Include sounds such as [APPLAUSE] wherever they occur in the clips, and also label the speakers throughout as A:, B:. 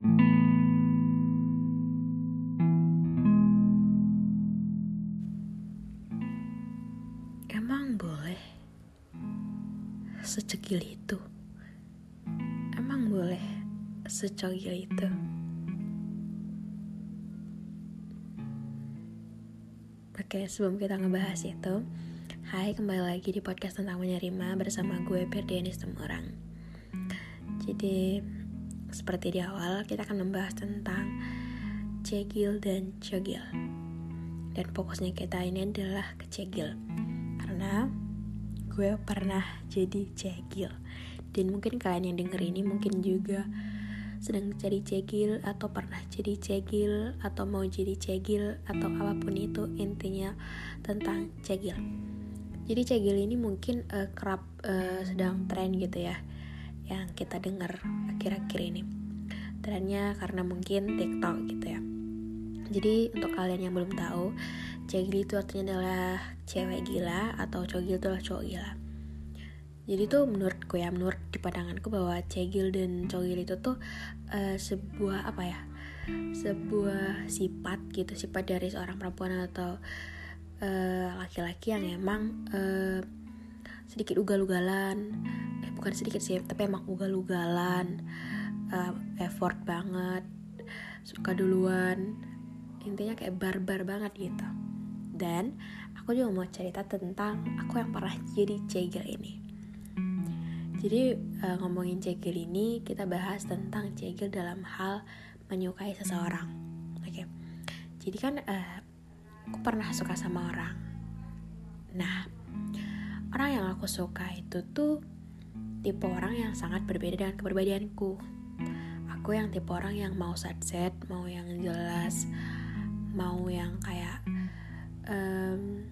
A: Emang boleh secekil itu? Emang boleh secogil itu? Oke, sebelum kita ngebahas itu, hai kembali lagi di podcast tentang menerima bersama gue Perdianis orang. Jadi, seperti di awal, kita akan membahas tentang cegil dan cogil. Dan fokusnya kita ini adalah ke cegil. Karena gue pernah jadi cegil. Dan mungkin kalian yang denger ini mungkin juga sedang jadi cegil atau pernah jadi cegil atau mau jadi cegil atau apa pun itu intinya tentang cegil. Jadi cegil ini mungkin uh, kerap uh, sedang tren gitu ya yang kita dengar akhir-akhir ini. Trennya karena mungkin TikTok gitu ya. Jadi untuk kalian yang belum tahu, cegil itu artinya adalah cewek gila atau cogil itu adalah cowok gila. Jadi tuh menurutku ya, menurut di pandanganku bahwa cegil dan cogil itu tuh uh, sebuah apa ya? Sebuah sifat gitu, sifat dari seorang perempuan atau laki-laki uh, yang emang uh, sedikit ugal-ugalan. Eh bukan sedikit sih, tapi emang ugal-ugalan, uh, effort banget, suka duluan. Intinya kayak barbar banget gitu. Dan aku juga mau cerita tentang aku yang pernah jadi cegil ini. Jadi uh, ngomongin cegil ini kita bahas tentang cegil dalam hal menyukai seseorang. Oke. Okay. Jadi kan uh, aku pernah suka sama orang. Nah, orang yang aku suka itu tuh tipe orang yang sangat berbeda dengan kepribadianku. Aku yang tipe orang yang mau set-set, mau yang jelas, mau yang kayak um,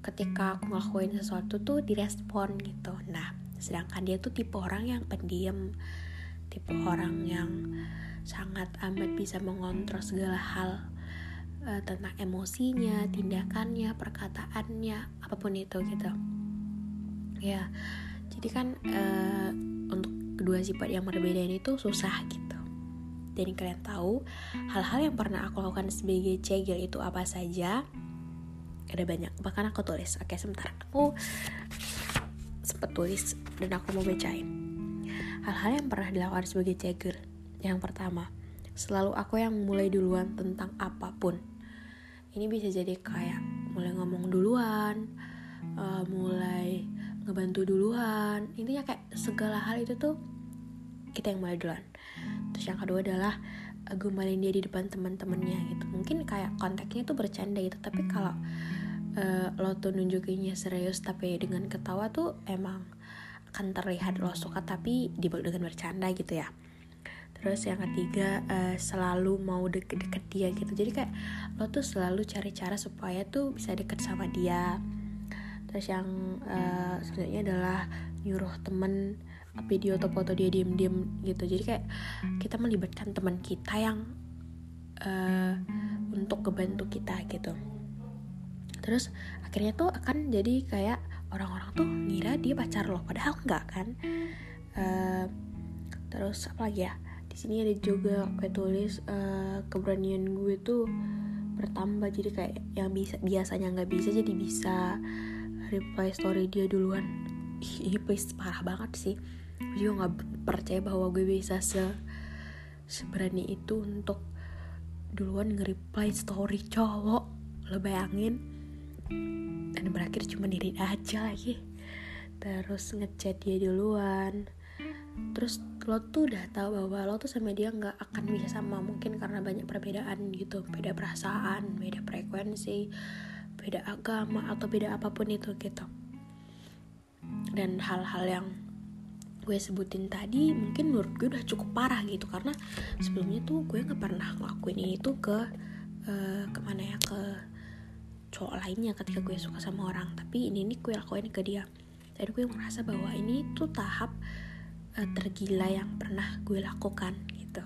A: ketika aku ngelakuin sesuatu tuh direspon gitu. Nah, sedangkan dia tuh tipe orang yang pendiam tipe orang yang sangat amat bisa mengontrol segala hal uh, tentang emosinya tindakannya perkataannya apa pun itu gitu ya jadi kan uh, untuk kedua sifat yang berbeda ini tuh susah gitu dan kalian tahu hal-hal yang pernah aku lakukan sebagai cegil itu apa saja ada banyak bahkan aku tulis oke sebentar aku sempat tulis dan aku mau bacain. Hal-hal yang pernah dilakukan sebagai cegel. Yang pertama, selalu aku yang mulai duluan tentang apa pun. Ini bisa jadi kayak mulai ngomong duluan, uh, mulai ngebantu duluan. Intinya kayak segala hal itu tuh kita yang mulai duluan. Terus yang kedua adalah uh, gombalin dia di depan teman-temannya gitu. Mungkin kayak konteksnya tuh bercanda gitu, tapi kalau uh, lo tuh nunjukinnya serius tapi dengan ketawa tuh emang akan terlihat lo suka tapi dibalik dengan bercanda gitu ya terus yang ketiga uh, selalu mau deket-deket dia gitu jadi kayak lo tuh selalu cari cara supaya tuh bisa deket sama dia terus yang uh, selanjutnya adalah nyuruh temen video atau foto dia diem-diem gitu. Jadi kayak kita melibatkan teman kita yang uh, untuk kebantu kita gitu. Terus akhirnya tuh akan jadi kayak orang-orang tuh ngira dia pacar lo padahal enggak kan. Uh, terus apa lagi ya? Di sini ada juga gue tulis uh, keberanian gue tuh bertambah. Jadi kayak yang bisa biasanya nggak bisa jadi bisa reply story dia duluan. Ini please parah banget sih. Gue juga nggak percaya bahwa gue bisa se seberani itu untuk duluan nge-reply story cowok. Lo bayangin. Dan berakhir cuma diri aja lagi. Terus ngechat dia duluan. Terus lo tuh udah tahu bahwa lo tuh sama dia nggak akan bisa sama mungkin karena banyak perbedaan gitu. Beda perasaan beda frekuensi beda agama atau beda apa pun itu gitu. Dan hal-hal yang gue sebutin tadi mungkin menurut gue udah cukup parah gitu karena sebelumnya tuh gue nggak pernah ngelakuin ini tuh ke uh, ke mana ya ke cowok lainnya ketika gue suka sama orang. Tapi ini nih gue lakuin ke dia. Dan gue merasa bahwa ini tuh tahap uh, tergila yang pernah gue lakukan gitu.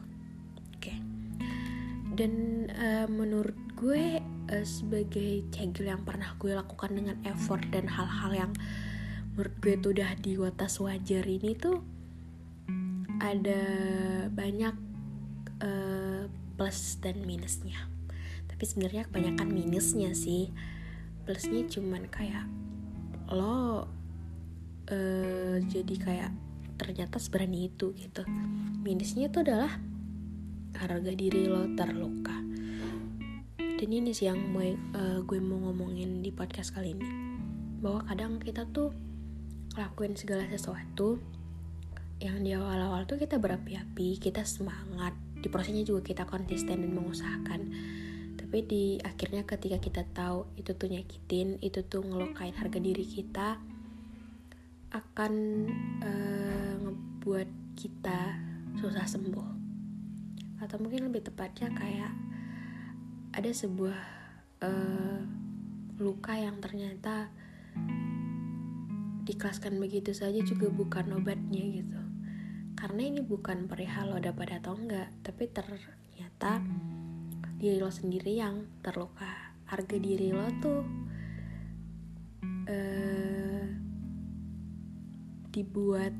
A: Oke. Okay. dan uh, menurut gue uh, sebagai cegil yang pernah gue lakukan dengan effort dan hal-hal yang menurut gue tuh udah di batas wajar ini tuh ada banyak uh, plus dan minusnya. Tapi sebenarnya kebanyakan minusnya sih. Plusnya cuman kayak lo uh, jadi kayak ternyata seberani itu gitu. Minusnya itu adalah harga diri lo terluka dan ini sih yang mau, uh, gue mau ngomongin di podcast kali ini bahwa kadang kita tuh lakuin segala sesuatu yang di awal-awal tuh kita berapi-api, kita semangat, di prosesnya juga kita konsisten dan mengusahakan. Tapi di akhirnya ketika kita tahu itu tuh nyakitin, itu tuh ngelukain harga diri kita, akan uh, ngebuat kita susah sembuh. Atau mungkin lebih tepatnya kayak ada sebuah uh, luka yang ternyata dikelaskan begitu saja juga bukan obatnya gitu. Karena ini bukan perihal lo dapat atau enggak tapi ternyata diri lo sendiri yang terluka. Harga diri lo tuh uh, dibuat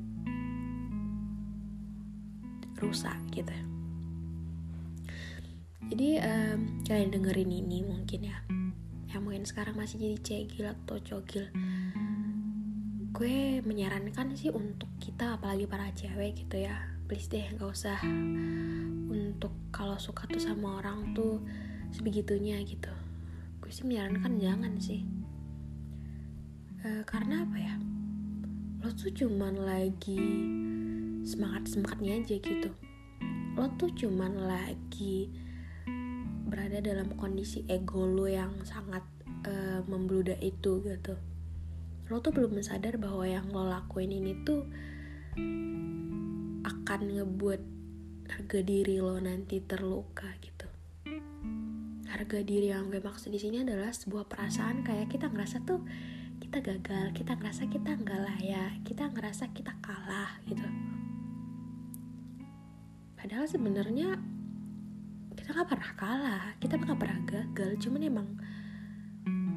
A: rusak gitu jadi um, kalian dengerin ini mungkin ya. Yang mungkin sekarang masih jadi cegil atau cogil. Gue menyarankan sih untuk kita apalagi para cewek gitu ya please deh nggak usah untuk kalau suka tuh sama orang tuh sebegitunya gitu. Gue sih menyarankan jangan sih. E, karena apa ya? Lo tuh cuman lagi semangat semangatnya aja gitu. Lo tuh cuman lagi berada dalam kondisi ego lo yang sangat uh, membludak itu gitu. Lo tuh belum sadar bahwa yang lo lakuin ini tuh akan ngebuat harga diri lo nanti terluka gitu. Harga diri yang gue maksud di sini adalah sebuah perasaan kayak kita ngerasa tuh kita gagal kita ngerasa kita nggak layak kita ngerasa kita kalah gitu. Padahal sebenarnya kita nggak pernah kalah kita nggak pernah gagal cuman emang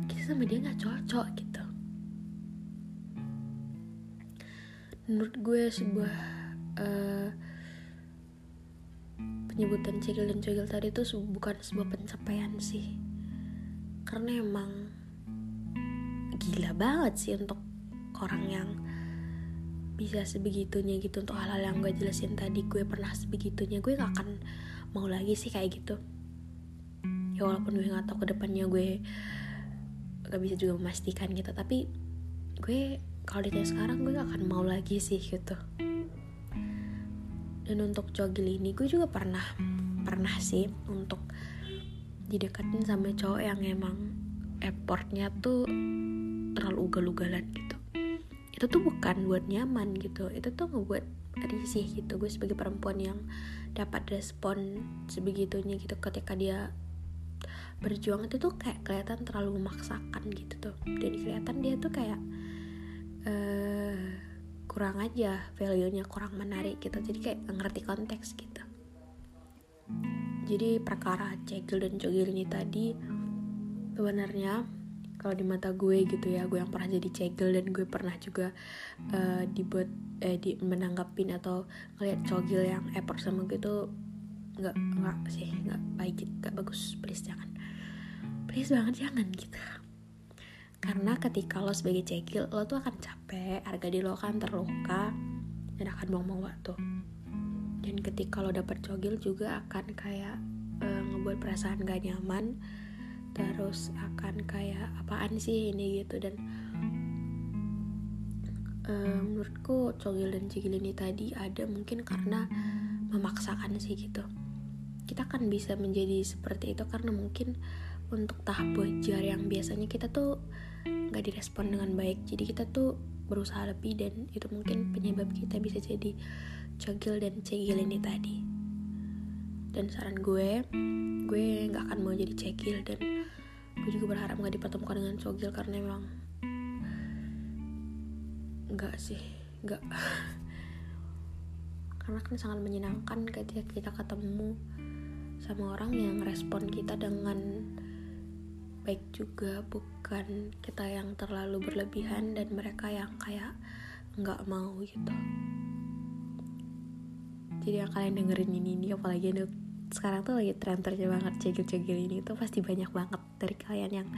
A: kita sama dia nggak cocok gitu. Menurut gue sebuah uh, penyebutan cegil dan cegil tadi itu bukan sebuah pencapaian sih. Karena emang gila banget sih untuk orang yang bisa sebegitunya gitu untuk hal-hal yang gue jelasin tadi. Gue pernah sebegitunya gue gak akan mau lagi sih kayak gitu. Ya walaupun gue gak tahu ke depannya gue gak bisa juga memastikan gitu tapi gue kalau ditanya sekarang gue gak akan mau lagi sih gitu. Dan untuk cogil ini gue juga pernah pernah sih untuk dideketin sama cowok yang emang effortnya tuh terlalu ugal-ugalan gitu. Itu tuh bukan buat nyaman gitu itu tuh ngebuat risih gitu. Gue sebagai perempuan yang dapat respon sebegitunya gitu ketika dia berjuang itu tuh kayak kelihatan terlalu memaksakan gitu tuh. Jadi kelihatan dia tuh kayak uh, kurang aja value-nya kurang menarik gitu. Jadi kayak ngerti konteks gitu. Jadi perkara cegil dan cogil ini tadi sebenarnya kalau di mata gue gitu ya gue yang pernah jadi cegil dan gue pernah juga uh, dibuat eh di menanggapin atau ngeliat cogil yang effort sama gue tuh nggak nggak sih nggak baik nggak bagus. Please jangan please banget jangan gitu. Karena ketika lo sebagai cegil lo tuh akan capek harga diri lo akan terluka dan akan buang-buang waktu dan ketika lo dapet cogil juga akan kayak uh, ngebuat perasaan gak nyaman terus akan kayak apaan sih ini? gitu. Dan uh, menurutku cogil dan cegil ini tadi ada mungkin karena memaksakan sih gitu. Kita kan bisa menjadi seperti itu karena mungkin untuk tahap wajar yang biasanya kita tuh nggak direspon dengan baik. Jadi kita tuh berusaha lebih dan itu mungkin penyebab kita bisa jadi cogil dan cegil ini tadi dan saran gue gue nggak akan mau jadi cegil dan gue juga berharap nggak dipertemukan dengan cogil karena emang nggak sih nggak. [LAUGHS] Karena kan sangat menyenangkan ketika kita ketemu sama orang yang respon kita dengan baik juga bukan kita yang terlalu berlebihan dan mereka yang kayak nggak mau gitu. Jadi yang kalian dengerin ini ini apalagi ini sekarang tuh lagi tren-trennya banget cegil-cegil ini tuh pasti banyak banget dari kalian yang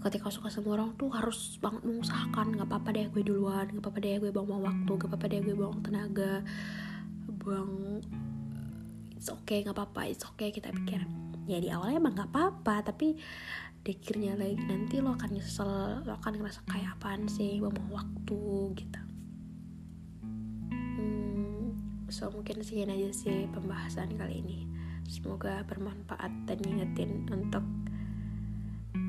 A: ketika suka sama orang tuh harus banget mengusahakan nggak apa-apa deh gue duluan nggak apa-apa deh gue buang waktu nggak apa-apa deh gue buang tenaga buang it's okay nggak apa-apa it's okay kita pikir. Ya di awalnya emang nggak apa-apa tapi dikirnya lagi nanti lo akan nyesel lo akan ngerasa kayak apaan sih buang waktu gitu so mungkin sekian aja sih pembahasan kali ini. Semoga bermanfaat dan ngingetin untuk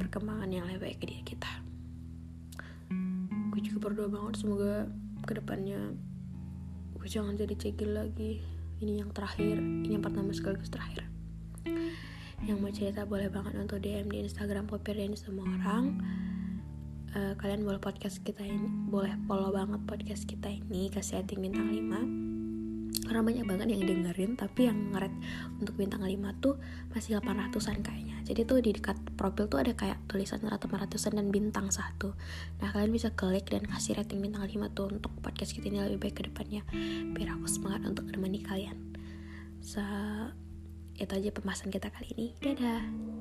A: perkembangan yang lebih baik ke diri kita. Gue juga berdoa banget semoga ke depannya gue jangan jadi cegil lagi. Ini yang terakhir ini yang pertama sekaligus terakhir. Yang mau cerita boleh banget untuk DM di Instagram Popir dan semua orang. Uh, kalian boleh podcast kita ini boleh follow banget podcast kita ini kasih rating bintang 5 karena banyak banget yang dengerin tapi yang ngeret untuk bintang 5 tuh masih 800an kayaknya. Jadi tuh di dekat profil tuh ada kayak tulisan rata 800an dan bintang satu. Nah kalian bisa klik dan kasih rating bintang 5 tuh untuk podcast kita ini lebih baik ke depannya biar aku semangat untuk menemani kalian. So itu aja pembahasan kita kali ini. Dadah